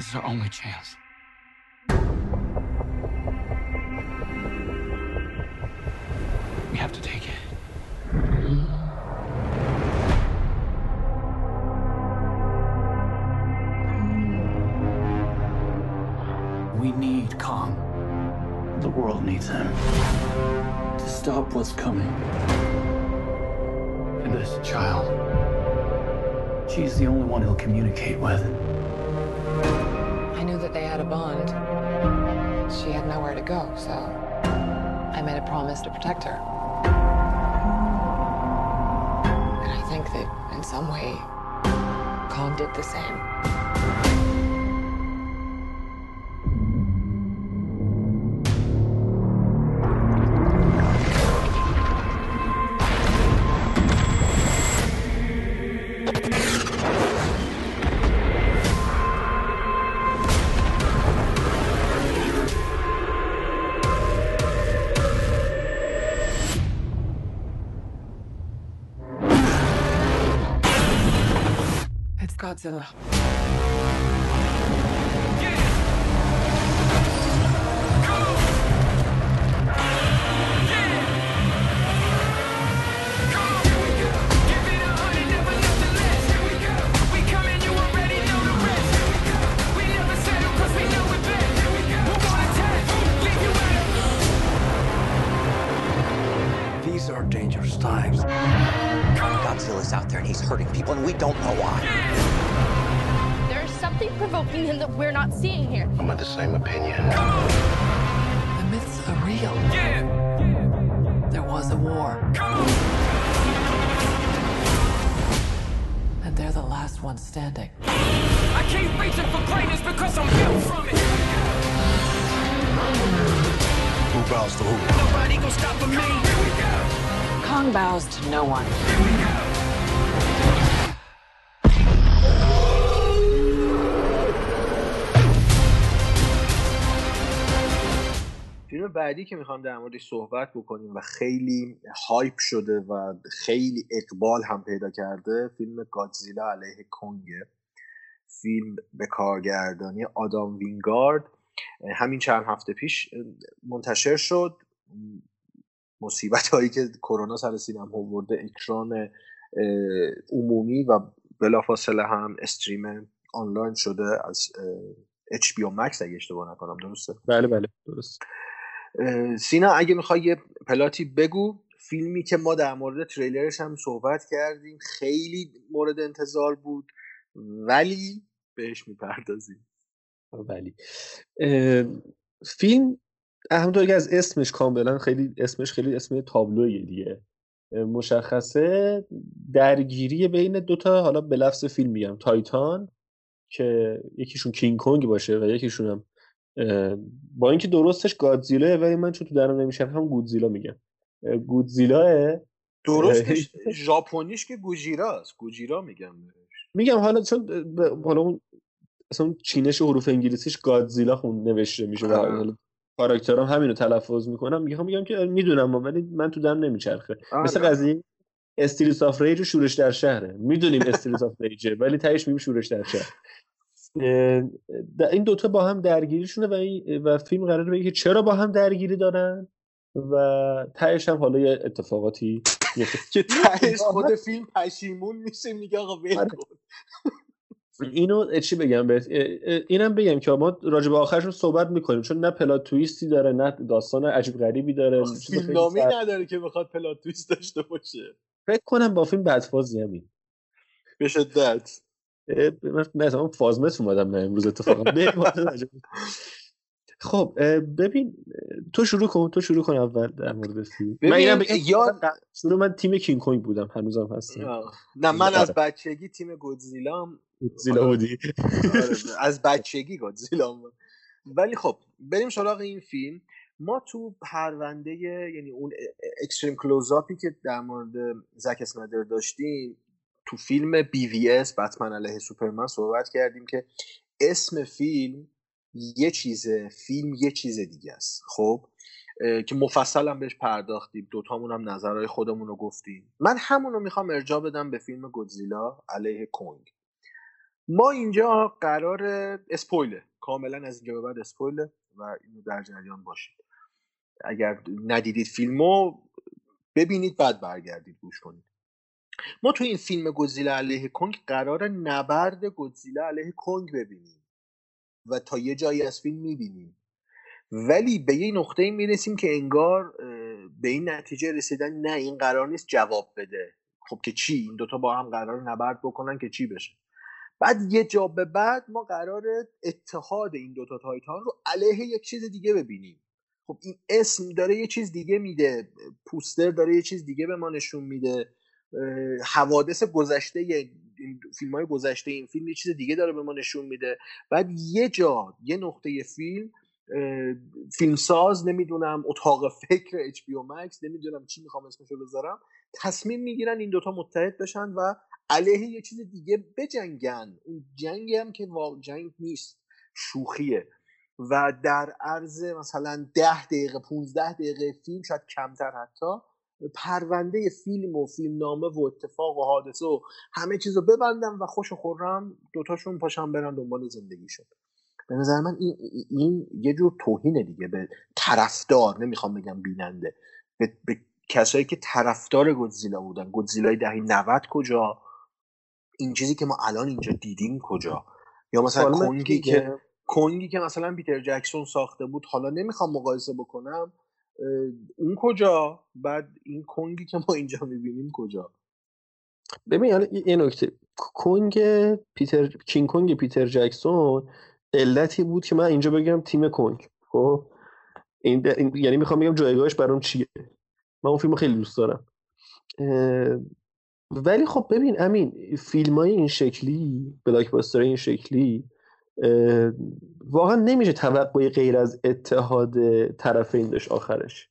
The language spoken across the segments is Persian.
This is our only chance. We have to take it. We need Kong. The world needs him to stop what's coming. And this child, she's the only one he'll communicate with. Go, so I made a promise to protect her. And I think that in some way, Kong did the same. These are dangerous times. Godzilla's out there and he's hurting people, and we don't know why. There's something provoking him that we're not seeing here. I'm of the same opinion. The myths are real. There was a war. And they're the last ones standing. I keep reaching for greatness because I'm built from it. Who bows to who? Nobody gonna stop me. Kong bows to no one. بعدی که می‌خوام در موردش صحبت بکنیم و خیلی هایپ شده و خیلی اقبال هم پیدا کرده فیلم گادزیلا علیه کنگه فیلم به کارگردانی آدام وینگارد. همین چند هفته پیش منتشر شد. مصیبت هایی که کرونا سر سینما آورده اکران عمومی و بلافاصله هم استریم آنلاین شده از HBO Max اگه اشتباه نکنم. درسته؟ بله بله. درست. سینا اگه می‌خوای یه پلاتی بگو فیلمی که ما در مورد تریلرش هم صحبت کردیم خیلی مورد انتظار بود ولی بهش می‌پردازیم. ولی. فیلم همونطور که از اسمش کاملا خیلی اسمش خیلی اسم تابلویه دیگه. مشخصه درگیری بین دوتا حالا به لفظ فیلم میگم تایتان که یکیشون کینگ کنگ باشه و یکیشون هم با اینکه درستش گادزیلا ولی من چون تو درم نمیشم هم گودزیلا میگم. گودزیلا درستش ژاپنیش که گوجیراست. گوجیرا میگم میگم حالا چون حالا اون اصلا چینش حروف انگلیسیش Godzilla خون نوشته میشه. حالا کاراکترام همینو تلفظ می‌کنم. میگم میگم که می‌دونم ولی من تو دهنم نمیچرخه. آره. مثل قضیه Streets of Rage و شورش در شهره. می‌دونیم Streets of Rage ه ولی تهش میگیم شورش در شهر. این دوتا با هم درگیریشونه و, این- و فیلم قراره بگه که چرا با هم درگیری دارن و تهش هم حالا یه اتفاقاتی. که تهش خود فیلم پشیمون میشه میگه آقا ول آره. اینو چی بگم بهت؟ اینم بگم که ما راجع به آخرشون صحبت می‌کنیم چون نه پلات تویستی داره نه داستان عجیب غریبی داره سر- نداره که بخواد پلات تویست داشته باشه. فکر کنم با فیلم بدفازی همین. به شدت. من نه اصلا فازمت اومدم من امروز اتفاقا خب ببین تو شروع کن تو شروع کن اول در مورد فیلم من اینم بگم یا- شروع من تیم کینگ کنگ بودم هنوزم هستم. نه من آره. از بچگی تیم گودزیلا هم زیلا بودی آره، از بچگی گودزیلا هم. ولی خب بریم سراغ این فیلم ما تو پرونده یعنی اون extreme close-up ی که در مورد زک اسنایدر داشتیم تو فیلم BvS بتمن علیه سوپرمن صحبت کردیم که اسم فیلم یه چیزه فیلم یه چیز دیگه است. خب؟ که مفصل بهش پرداختیم. دوتامون هم نظرهای خودمون رو گفتیم. من همون رو می‌خوام ارجاع بدم به فیلم گودزیلا علیه کنگ. ما اینجا قرار اسپویله کاملا از اینجا به بعد اسپویله و اینو در جریان باشید. اگر ندیدید فیلمو ببینید بعد برگردید گوش کنید. ما تو این فیلم گزیلا علیه کنگ قرار نبرد گزیلا علیه کنگ ببینیم و تا یه جایی از فیلم می‌بینیم. ولی به یه نقطه می‌رسیم که انگار به این نتیجه رسیدن نه این قرار نیست جواب بده. خب که چی؟ این دوتا با هم قرار نبرد بکنن که چی بشه؟ بعد یه جا به بعد ما قرار اتحاد این دوتا تایتان رو علیه یک چیز دیگه ببینیم. خب این اسم داره یه چیز دیگه میده پوستر داره یه چیز دیگه به ما نشون میده. حوادث گذشته این فیلم های گذشته این فیلم یه چیز دیگه داره به ما نشون میده. بعد یه جا یه نقطه فیلم فیلمساز نمی‌دونم اتاق فکر اچ پی مکس نمی‌دونم چی می‌خوام اسمشو بذارم تصمیم می‌گیرن این دوتا متحد بشن و علیه یه چیز دیگه بجنگن. اون جنگی هم که جنگ نیست شوخیه. و در عرض مثلا ده دقیقه 15 دقیقه فیلم شاید کمتر حتی پرونده فیلم و فیلم نامه و اتفاق و حادثه و همه چیز رو ببندم و خوش و خورم دوتاشون پاشم برن دنبال زندگیشون به نظر من این, این یه جور توهینه دیگه به طرفدار نمی‌خوام بگم بیننده. به, به کسایی که طرفدار گودزیلا بودن. گودزیلای دهه 90 کجا؟ این چیزی که ما الان اینجا دیدیم کجا؟ یا مثلا کنگی که کنگی که مثلا پیتر جکسون ساخته بود حالا نمی‌خوام مقایسه بکنم. اون کجا؟ بعد این کنگی که ما اینجا می‌بینیم کجا؟ ببین حالا یه نکته. کنگ پیتر کینگ کنگ پیتر جکسون علتی بود که من اینجا بگم تیم کنگ. خب؟ این, یعنی می‌خوام بگم جایگاهش برام چیه. من اون فیلم خیلی دوست دارم. ولی خب ببین امین فیلم های این شکلی بلاک این شکلی واقعا نمیشه توقعی غیر از اتحاد طرفین داشت آخرش.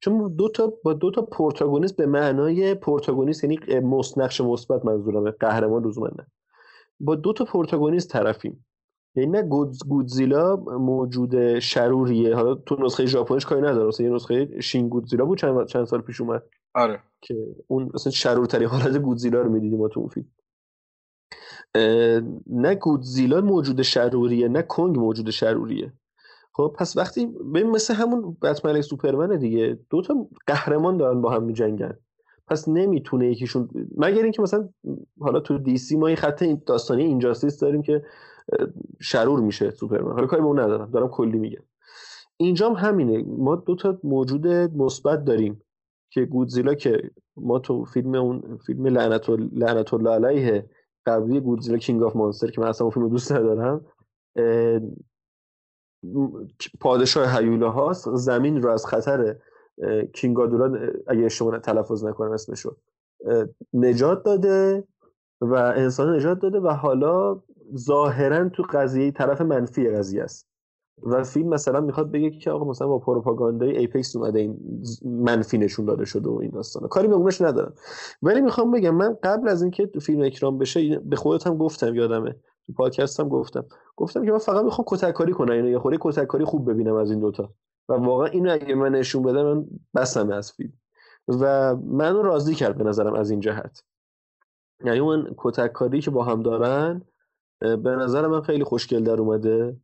چون دو تا با دو تا protagonist به معنای protagonist یعنی نقش مثبت منظورمه قهرمان لزوما نه. با دو تا protagonist طرفیم. یعنی نه گودزیلا موجود شروریه. حالا تو نسخه ژاپنیش کاری نداره. مثلا یه نسخه شین گودزیلا بود چند چند سال پیش اومد. آره. که اون مثلا شرورترین حالت گودزیلا رو می‌دیدیم ما تو اون فیلم. نه گودزیلا موجود شروریه نه کنگ موجود شروریه. خب پس وقتی ببین مثل همون بتمن سوپرمن دیگه دو تا قهرمان دارن با هم میجنگن. پس نمی‌تونه یکیشون مگر اینکه مثلا حالا تو دی سی ما یه خط این داستانی اینجاستیس داریم که شرور میشه سوپرمن. حالا کاری به اون ندارم دارم کلی میگم. اینجا هم همینه. ما دو تا موجود مثبت داریم که گودزیلا که ما تو فیلم اون فیلم لعنت لعنت الله علیه قبلی گودزیلا کینگ آف مانستر که من اصلا فیلم دوست ندارم. پادشاه هیوله هاست زمین رو از خطر کینگادورا اگه اشتباه تلفظ نکنم اسمشو نجات داده و انسان نجات داده و حالا ظاهرا تو قضیه طرف منفی قضیه است. و فیلم مثلا می‌خواد بگه که آقا مثلا با پروپاگاندای Apex اومده این منفی نشون داده شده و این داستانا. کاری به اونش ندارم. ولی می‌خوام بگم من قبل از اینکه فیلم اکران بشه به خودت هم گفتم یادمه. تو پادکست هم گفتم. گفتم که من فقط می‌خوام کتککاری کنم اینو یه خورده کتککاری خوب ببینم از این دوتا و واقعا اینو اگه من نشون بده من بسم از فیلم. و منو راضی کرد به نظرم از این جهت. یعنی اون کتککاری که با هم دارن به نظر من خیلی خوشگل در اومده.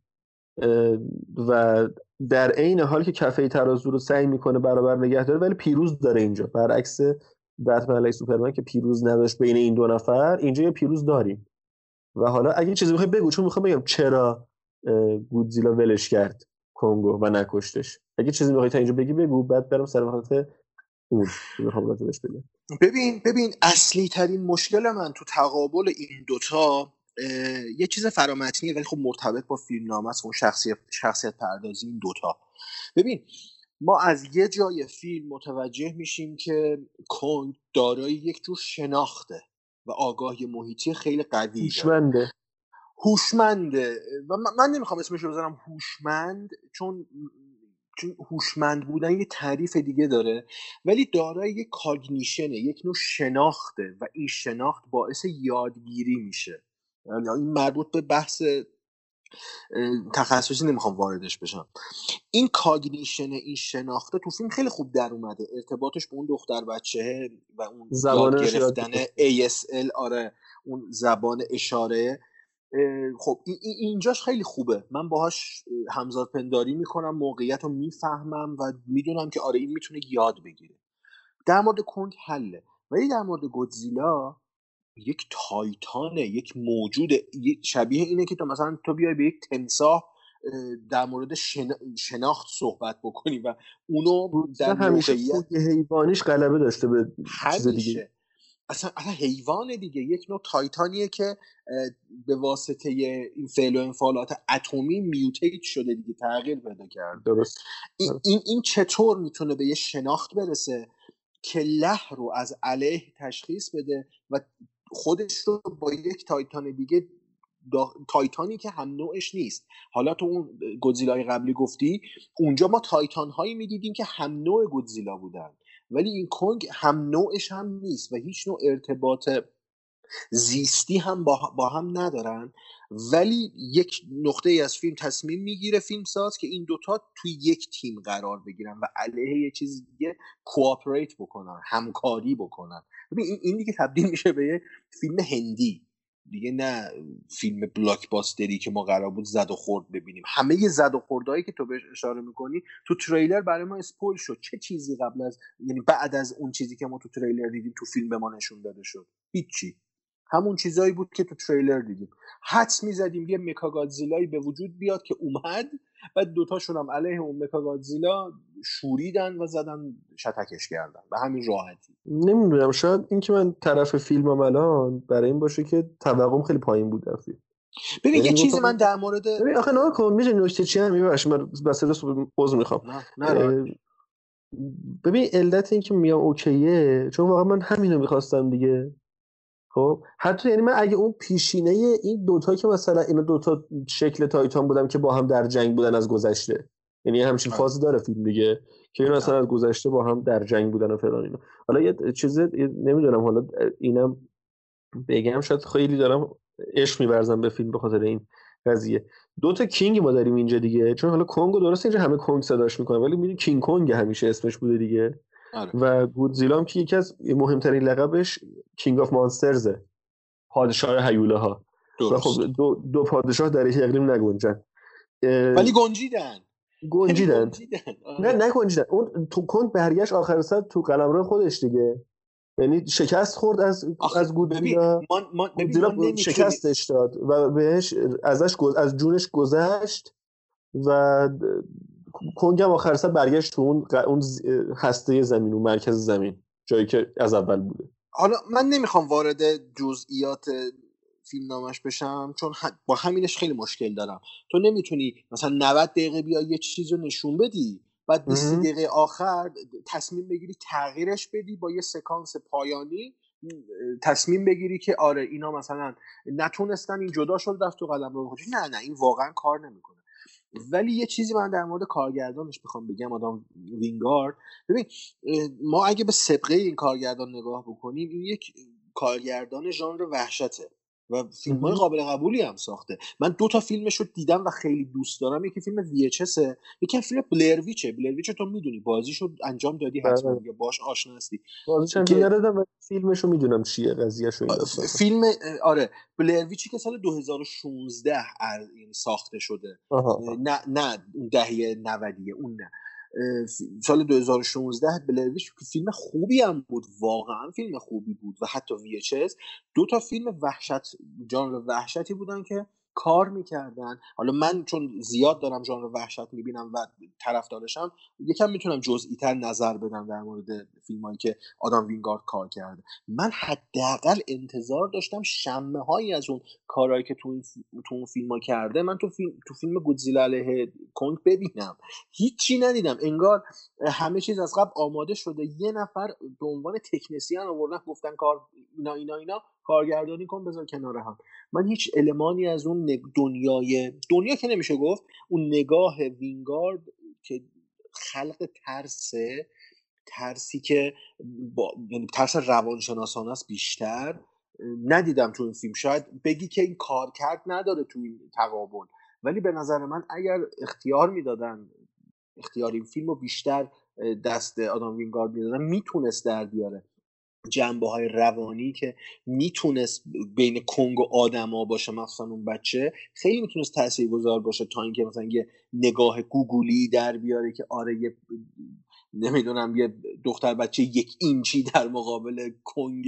و در عین حال که کفه ترازو رو سعی می‌کنه برابر نگه داره ولی پیروز داره اینجا. برعکس بتمن علی سوپرمن که پیروز نداشت بین این دو نفر اینجا یه پیروز داریم. و حالا اگه چیزی می‌خوای بگو چون می‌خوام بگم چرا گودزیلا ولش کرد کنگو و نکشتش. اگه چیزی می‌خوای تا اینجا بگی بگو. بعد برم سر وقت اون. بگم. ببین ببین اصلی ترین مشکل من تو تقابل این دوتا یه چیز فرامتنیه ولی خب مرتبط با فیلم نامه است اون شخصیت شخصیت پردازی این دوتا. ببین ما از یه جای فیلم متوجه میشیم که کنگ دارای یک جور شناخته و آگاهی محیطی خیلی قوی هوشمنده. هوشمنده. و من نمی‌خوام اسمش رو بذارم هوشمند چون چون هوشمند بودن یه تعریف دیگه داره. ولی دارای یک کاگنیشنه یک نوع شناخته و این شناخت باعث یادگیری میشه. این مربوط به بحث تخصصی نمی‌خوام واردش بشم. این کاگنیشن این شناخته تو فیلم خیلی خوب در اومده. ارتباطش به اون دختر بچه و اون زبان گرفتن ASL آره اون زبان اشاره. خب اینجاش خیلی خوبه. من باهاش همزاد پنداری می‌کنم موقعیت رو می‌فهمم و می‌دونم که آره این می‌تونه یاد بگیره. در مورد کنگ حله. ولی در مورد گودزیلا یک تایتانه یک موجود شبیه اینه که تو مثلا تو بیای به یک تمساه در مورد شناخت صحبت بکنی و اونو در همیشه حیوانیش غلبه داشته به چیز دیگه. اصلا حیوان دیگه. یک نوع تایتانیه که به واسطه این فعل و انفعالات اتمی میوتیت شده دیگه تغییر پیدا کرد درست. این, این, این چطور می‌تونه به یه شناخت برسه که له رو از علیه تشخیص بده و خودش رو با یک تایتان دیگه تایتانی که هم نوعش نیست. حالا تو اون گودزیلای قبلی گفتی اونجا ما تایتان هایی می‌دیدیم که هم نوع گودزیلا بودن. ولی این کنگ هم نوعش هم نیست و هیچ نوع ارتباط زیستی هم با, هم ندارن. ولی یک نقطه ای از فیلم تصمیم می‌گیره فیلم ساز که این دوتا توی یک تیم قرار بگیرن و علیه یه چیز دیگه کوآپریت بکنن همکاری بکنن. ببین این دیگه تبدیل میشه به یه فیلم هندی. دیگه نه فیلم بلاکباستری که ما قرار بود زد و خورد ببینیم. همه یه زد و خوردهایی که تو بهش اشاره می‌کنی تو تریلر برای ما اسپول شد. چه چیزی قبل از یعنی بعد از اون چیزی که ما تو تریلر دیدیم تو فیلم به ما نشون داده شد؟ هیچی. همون چیزایی بود که تو تریلر دیدیم. حدس می‌زدیم یه مکاگادزیلایی به وجود بیاد که اومد و دوتاشون هم علیه اون مکاگادزیلا شوریدن و زدن شتکش کردن. به همین راحتی. نمی‌دونم شاید اینکه من طرف فیلمم الان برای این باشه که توقعم خیلی پایین بود در فیلم ببین یه یعنی چیزی من در مورد ببین آخه نه کن میشه نکته چی هم میبرش من بس عذر می‌خوام. ببین علت این که میگم اوکیه چون واقعا من همینو می‌خواستم دیگه. خب حتی یعنی من اگه اون پیشینه این دوتا که مثلا اینا دوتا شکل تایتان بودم که با هم در جنگ بودن از گذشته یعنی همچین فازی داره فیلم دیگه که این مثلا از گذشته با هم در جنگ بودن و فلان اینا. حالا یه چیز نمی‌دونم حالا اینم بگم شاید خیلی دارم عشق میورزم به فیلم به خاطر این قضیه. دو تا king ما داریم اینجا دیگه چون حالا کنگو درست اینجا همه کنگ صداش می‌کنن ولی می‌دونی کینگ کنگ همیشه اسمش بوده دیگه. آره. و گودزیلا هم که یکی از مهمترین لقبش king of monsters ه پادشاه هیولاها و خب دو, دو پادشاه در یک اقلیم نگنجن. ولی گنجیدن. گنجیدن. آره. نه نه گنجیدن اون تو کنگ برگشت آخر سر تو قلمرو خودش دیگه. یعنی شکست خورد از از گودزیلا. شکستش داد و بهش ازش از جونش گذشت و کنگ هم آخر سر برگشت تو اون اون هسته زمین اون مرکز زمین جایی که از اول بوده. حالا من نمی‌خوام وارد جزئیات فیلم نامش بشم چون با همینش خیلی مشکل دارم. تو نمی‌تونی مثلا 90 دقیقه بیا یه چیزی رو نشون بدی بعد 20 دقیقه آخر تصمیم بگیری تغییرش بدی با یه سکانس پایانی تصمیم بگیری که آره اینا مثلا نتونستن این جدا شد رفت تو قلم رو نه نه این واقعا کار نمی‌کنه. ولی یه چیزی من در مورد کارگردانش می‌خوام بگم آدم وینگارد. ببین ما اگه به سبقه این کارگردان نگاه بکنیم این یک کارگردان ژانر وحشته. و فیلم های قابل قبولی هم ساخته. من دو تا فیلمش رو دیدم و خیلی دوست دارم. یکی فیلم VHS یکی فیلم بلرویچه بلرویچ تو می‌دونی بازیشو انجام دادی حتما بله. یا باش آشنا هستی. بازیش هم فیلمش رو می‌دونم چیه قضیهشو فیلم آره بلرویچی که سال 2016 یعنی ساخته شده. نه نه اون دهه 90 اون نه. سال 2016 بلرویچ فیلم خوبی هم بود واقعا فیلم خوبی بود و حتی VHS دو تا فیلم وحشت جانر وحشتی بودن که کار می‌کردن. حالا من چون زیاد دارم ژانر وحشت می‌بینم و طرفدارشم یکم می‌تونم جزئی تر نظر بدم در مورد فیلم هایی که آدم وینگارد کار کرده. من حداقل انتظار داشتم شمه هایی از اون کارهایی که تو اون, تو اون فیلم ها کرده من تو فیلم تو فیلم گودزیلا علیه کنگ ببینم. هیچی ندیدم. انگار همه چیز از قبل آماده شده. یه نفر به عنوان تکنسیان آوردن گفتن کار اینا اینا اینا. کارگردانی کن بذار کنار هم. من هیچ المانی از اون دنیای دنیا که نمیشه گفت اون نگاه وینگارد که خلق ترسه ترسی که با... یعنی ترس روانشناسانه است بیشتر ندیدم تو این فیلم. شاید بگی که این کار کرد نداره تو این تقابل. ولی به نظر من اگر اختیار می‌دادن اختیار این فیلم رو بیشتر دست آدم وینگارد می‌دادن می‌تونست در بیاره. جنبه های روانی که می‌تونست بین کنگ و آدما باشه مخصوصا اون بچه خیلی می‌تونست تاثیرگذار باشه تا اینکه مثلا یه نگاه گوگولی در بیاره که آره یه نمی‌دونم یه دختر بچه یک اینچی در مقابل کنگ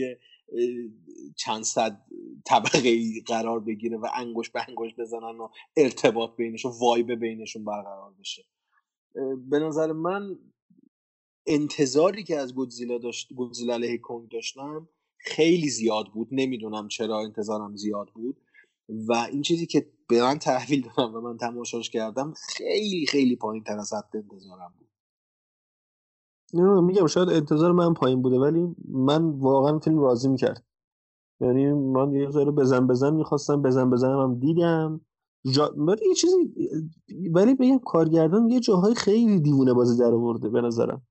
چند صد طبقه ای قرار بگیره و انگوش به انگوش بزنن و ارتباط بینشون وایب بینشون برقرار بشه. به نظر من انتظاری که از گودزیلا داشت گودزیلا علیه کنگ داشتم خیلی زیاد بود. نمی‌دونم چرا انتظارم زیاد بود. و این چیزی که به من تحویل دادم و من تماشاش کردم خیلی خیلی پایین تر از حد انتظارم بود. نه میگم شاید انتظار من پایین بوده ولی من واقعا فیلم راضی می‌کرد یعنی من یه ذره بزن بزن می‌خواستم بزن بزنم هم دیدم. جا... یه چیزی ولی بگم کارگردان یه جاهای خیلی دیوونه بازی در آورده به نظرم.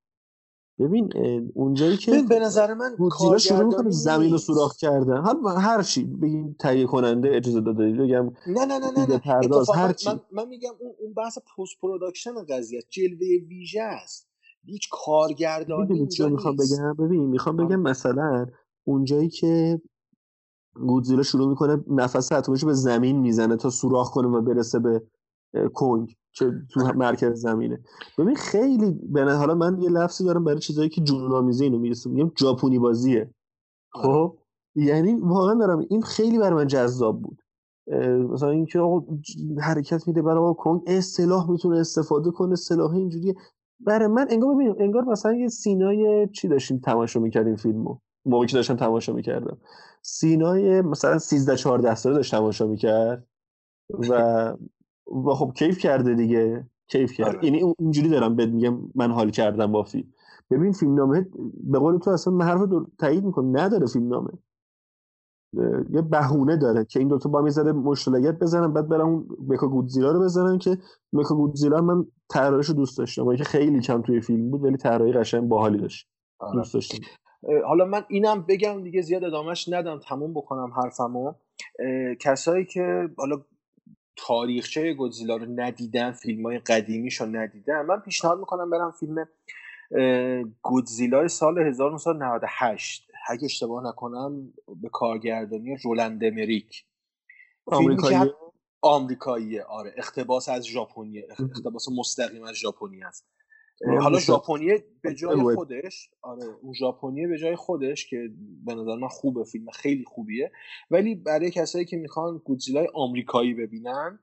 ببین اونجایی که به نظر من گودزیلا شروع می‌کنه زمین رو سوراخ کردن. هر هر چی بگیم تهیه کننده اجازه داده بگم نه نه نه نه, نه. پرداز هر چی. من, من میگم اون اون بحث post production قضیه جلوه ویژه است. هیچ کارگردانی اینجا می‌خوام بگم؟ ببین می‌خوام بگم مثلا اونجایی که گودزیلا شروع می‌کنه نفس اتمیشو به زمین می‌زنه تا سوراخ کنه و برسه به کنگ. که تو مرکز زمینه. ببین خیلی به حالا من یه لفظی دارم برای چیزایی که جنون آمیزه اینو می‌رسه. میگم ژاپنی بازیه. خب؟ یعنی واقعا دارم این خیلی برای من جذاب بود. مثلا اینکه آقا حرکت میده برای کنگ اصطلاح می‌تونه استفاده کنه اصطلاح اینجوریه. برای من انگار ببینیم انگار مثلا یه سینای چی داشتیم تماشا می‌کردیم فیلمو؟ موقعی که داشتم تماشا می‌کردم. سینای مثلا 13 14 ساله داشت تماشا می‌کرد و و خب کیف کرده دیگه. کیف کرد. آره. یعنی اینجوری دارم بهت میگم من حال کردم با فیلم. ببین فیلم نامه به قول تو اصلا من حرف تایید می‌کنم. نداره فیلم نامه یه بهونه داره که این دوتا با می‌ذاره مشتلگت بزنن بعد برن اون مکا گودزیلا رو بزنن که مکا گودزیلا من طراحیش رو دوست داشتم. که خیلی کم توی فیلم بود ولی طراحی قشنگ باحالی داشت. آره. دوست داشتم. حالا من اینم بگم دیگه زیاد ادامهش ندم. تموم بکنم حرفمو. کسایی که حالا تاریخچه گودزیلا رو ندیدن فیلم های قدیمیش رو ندیدن من پیشنهاد می‌کنم برم فیلم گودزیلا سال 1998 اگه اشتباه نکنم به کارگردانی رولند مریک آمریکایی؟ آمریکاییه آره. اقتباس از ژاپنی اقتباس مستقیم از ژاپنی است حالا ژاپنی به جای خودش آره اون ژاپنی به جای خودش که به نظر من خوبه فیلم خیلی خوبیه. ولی برای کسایی که می‌خوان گودزیلای آمریکایی ببینن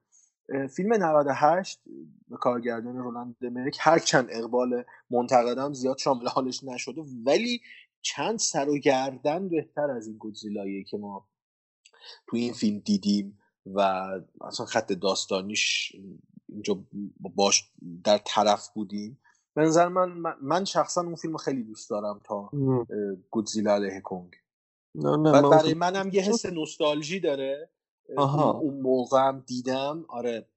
فیلم 98 به کارگردان رولند دمریک هر چند اقبال منتقدم زیاد شامل حالش نشده ولی چند سر و گردن بهتر از این گودزیلایی که ما تو این فیلم دیدیم و اصلا خط داستانیش اینجا باش در طرف بودیم. به نظر من من شخصا اون فیلم خیلی دوست دارم تا گودزیلا علیه کنگ. نه نه و برای منم یه حس نوستالژی داره. آها. اون موقع هم دیدم. آره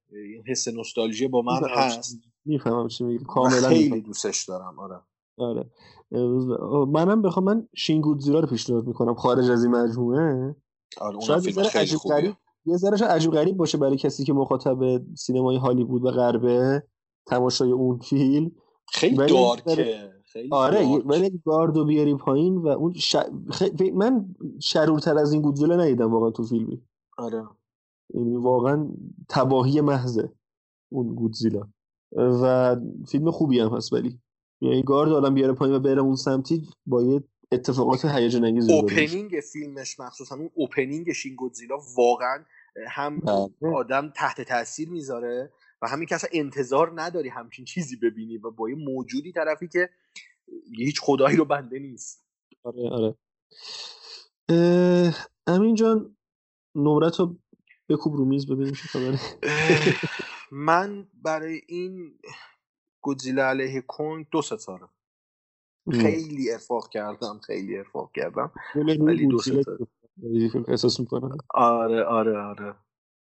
حس نوستالژی با من هست. می‌فهمم چی میگی. کاملا خیلی. دوستش دارم. آره. آره. منم بخوام من شین گودزیلا رو پیشنهاد می‌کنم. خارج از این مجموعه. آره یه فیلم خیلی غریب یه ذره عجیب غریب باشه برای کسی که مخاطب سینمای هالیوود و غربه تماشای اون فیلم. خیلی دارکه خیلی آره. ولی گاردو بیاری پایین و اون ش... خ- من شرورتر از این گودزیلا ندیدم واقعا تو فیلمی آره یعنی واقعا تباهی محضه اون گودزیلا و فیلم خوبی هم هست ولی یعنی گارد آدم بیاره پایین و بره اون سمتی با یه اتفاقات هیجان انگیز. اوپنینگ فیلمش مخصوصا اون اوپنینگ شین گودزیلا واقعا هم بله. آدم تحت تاثیر می‌ذاره و همین که اصلا انتظار نداری همچین چیزی ببینی و با یه موجودی طرفی که هیچ خدایی رو بنده نیست. آره آره. امین جان نمرت رو بکوب رو میز ببینیم چه خبره. من برای این گودزیلا علیه کنگ دو ستاره. خیلی ارفاق کردم خیلی ارفاق کردم. ولی دو ستاره احساس می‌کنم. آره آره آره.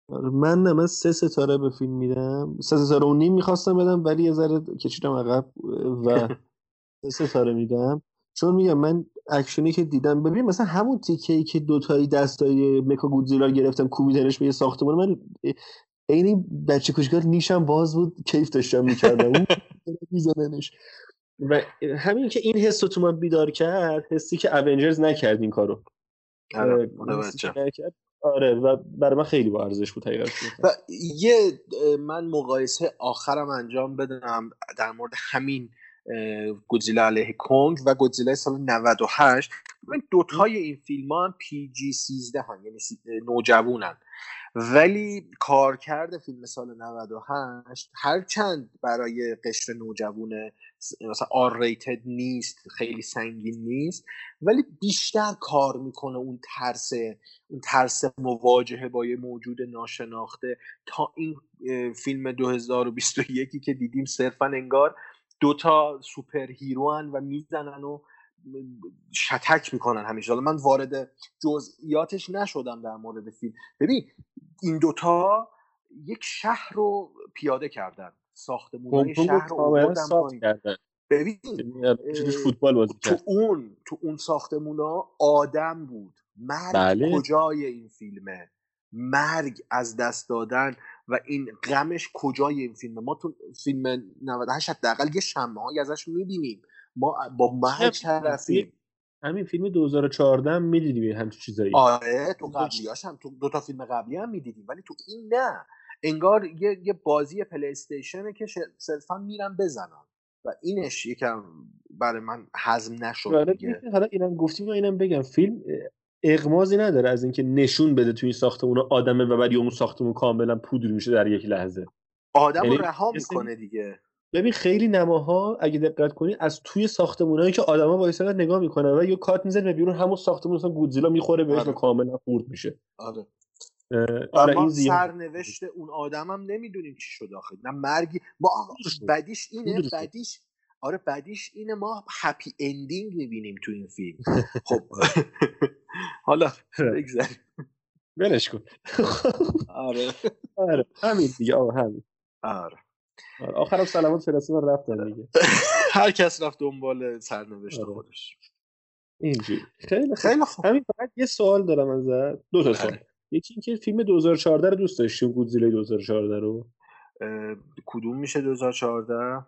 من نه من سه ستاره به فیلم میدم. سه ستاره و نیم می‌خواستم بدم ولی یه ذره کشیدم عقب و سه ستاره میدم. چون میگم من اکشنی که دیدم ببین مثلا همون تیکه ای که دوتایی دستای مکا گودزیلا گرفتم کوبیدنش به یه ساختمان من عین بچه کوچیکار نیشم باز بود کیف داشتم می‌کردم. اون میزدنش و همین که این حس رو تو من بیدار کرد حسی که اونجرز نکرد این کارو. آره، نکرد، آره و برای من خیلی با ارزش بود حقیقت و یه من مقایسه آخرم انجام بدم در مورد همین گودزیلا علیه کنگ و گودزیلا سال 98 من دوتای این فیلم ها هم پی جی 13 هم یعنی نوجوونن ولی کارکرد فیلم سال 98 هرچند برای قشر نوجوونه س- مثلا R rated نیست خیلی سنگین نیست ولی بیشتر کار می‌کنه اون ترس اون ترس مواجهه با یه موجود ناشناخته. تا این فیلم 2021 که دیدیم صرفا انگار دوتا superhero ان و می‌زنن و شتک می‌کنن همیشه. حالا من وارد جزئیاتش نشدم در مورد فیلم. ببین این دوتا یک شهر رو پیاده کردن. ساختمون کنگ شهر رو ساخت پایین. ببین یعنی فوتبال بازی تو اون تو اون ساختمون ها آدم بود. مرگ بله. کجای این فیلمه؟ مرگ از دست دادن و این غمش کجای این فیلمه؟ ما تو فیلم 98 حداقل یه شمه هایی ازش می‌بینیم. ما با مرگ طرفیم. همین فیلم 2014 هم می‌دیدیم همچین چیزایی. آره تو قبلیاش هم تو دو تا فیلم قبلی هم می‌دیدیم ولی تو این نه. انگار یه, یه بازی پلی استیشنه که صرفا میرن بزنن. و اینش یکم برای من هضم نشد آره. حالا اینم گفتیم و اینم بگم. فیلم اغمازی نداره از اینکه نشون بده توی این ساختمون آدمه و بعد اون ساختمون کاملا پودر میشه در یک لحظه. آدم رو یعنی رها می‌کنه دیگه. ببین خیلی نماها اگه دقت کنی از توی ساختمونایی که آدما وایسادن نگاه می‌کنن و یه کارت می‌زنه به بیرون همون ساختمون مثلا گودزیلا می‌خوره بهش آره. و کاملا خورد میشه. آره. ما این زیاد سرنوشت اون آدم هم نمی‌دونیم چی شد آخه. نه مرگی ما. بدیش اینه. بدیش آره بدیش اینه ما هپی اندینگ می‌بینیم تو این فیلم. خب حالا بگذاریم. ولش کن. آره. آره همین دیگه آقا همین. آره. آره. آخرم سلامات فرستادن رفتن دیگه. هر کس رفت دنبال سرنوشت آره. خودش. اینجوری. خیلی خیلی خوب. همین فقط یه سوال دارم ازت. دو تا سوال. بله. یکی اینکه فیلم 2014 رو دوست داشتیم گودزیلا 2014 رو. کدوم میشه 2014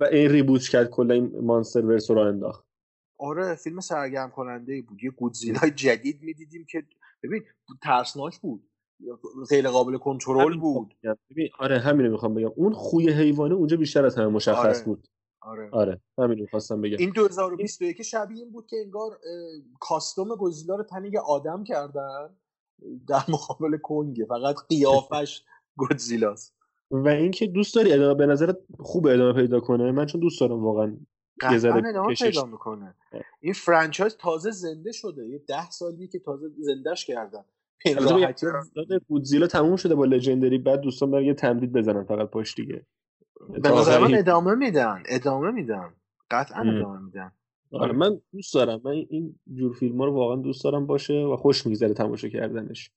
و این ریبوت کرد کلا این مانستر ورس رو انداخت. آره فیلم سرگرم کننده ای بود. یه گودزیلای جدید می‌دیدیم که ببین ترسناک بود. غیر قابل کنترل بود. بگم. ببین آره همین رو می‌خوام بگم. اون خوی حیوانه اونجا بیشتر از همه مشخص آره. بود. آره. آره همین رو خواستم بگم. این 2021 شبیه این بود که انگار کاستوم گودزیلا رو تن یه آدم کردن. در مقابل کنگه فقط قیافش گودزیلاست و اینکه دوست داری ادامه به نظرت خوب ادامه پیدا کنه؟ من چون دوست دارم واقعا یه ذره پیدا می‌کنه. این فرانچایز تازه زنده شده. یه ده سالیه که تازه زندهش کردن. گودزیلا تموم شده با لژندری بعد دوستان برن یه تمدید بزنن فقط پاش دیگه. به نظر من ادامه میدن. ادامه میدن. قطعا ام. ادامه میدن. آره من دوست دارم. من این جور فیلم ها رو واقعا دوست دارم باشه و خوش میگذره تماشا کردنش.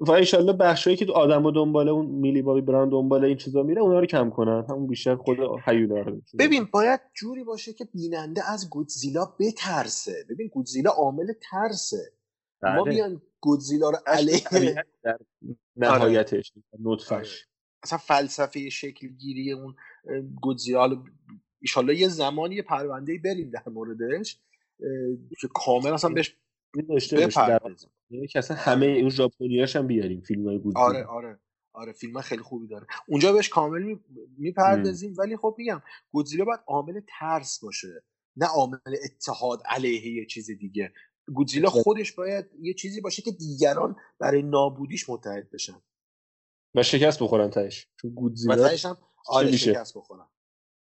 و ایشالله بخشایی که آدم و دنباله اون میلی بابی براند دنباله این چیزا میره اونا رو کم کنن. همون بیشتر خود هیولا رو. ببین باید جوری باشه که بیننده از گودزیلا بترسه. ببین گودزیلا عامل ترسه. ما بله. بیان گودزیلا رو علیه در نهایتش نطفش. اصلا فلسفه شکل گیری اون گودزیلا ایشالله یه زمانی یه پرونده بریم در موردش که کامل اصلا بهش داشته یعنی که اصلا همه اون ژاپنیاش هم بیاریم فیلم های گودزیلا آره آره آره فیلم خیلی خوبی داره. اونجا بهش کامل می- می‌پردازیم ولی خب میگم گودزیلا باید عامل ترس باشه نه عامل اتحاد علیه یه چیز دیگه. گودزیلا خودش باید یه چیزی باشه که دیگران برای نابودیش متحد بشن. و شکست بخورن تهش. چون و گودزیلا تهش هم آره؟ شکست بخورن.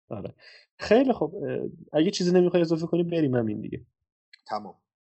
آره. خیلی اه، اگه چیزی نمی‌خوای اضافه کنی بریم همین دیگه. تمام.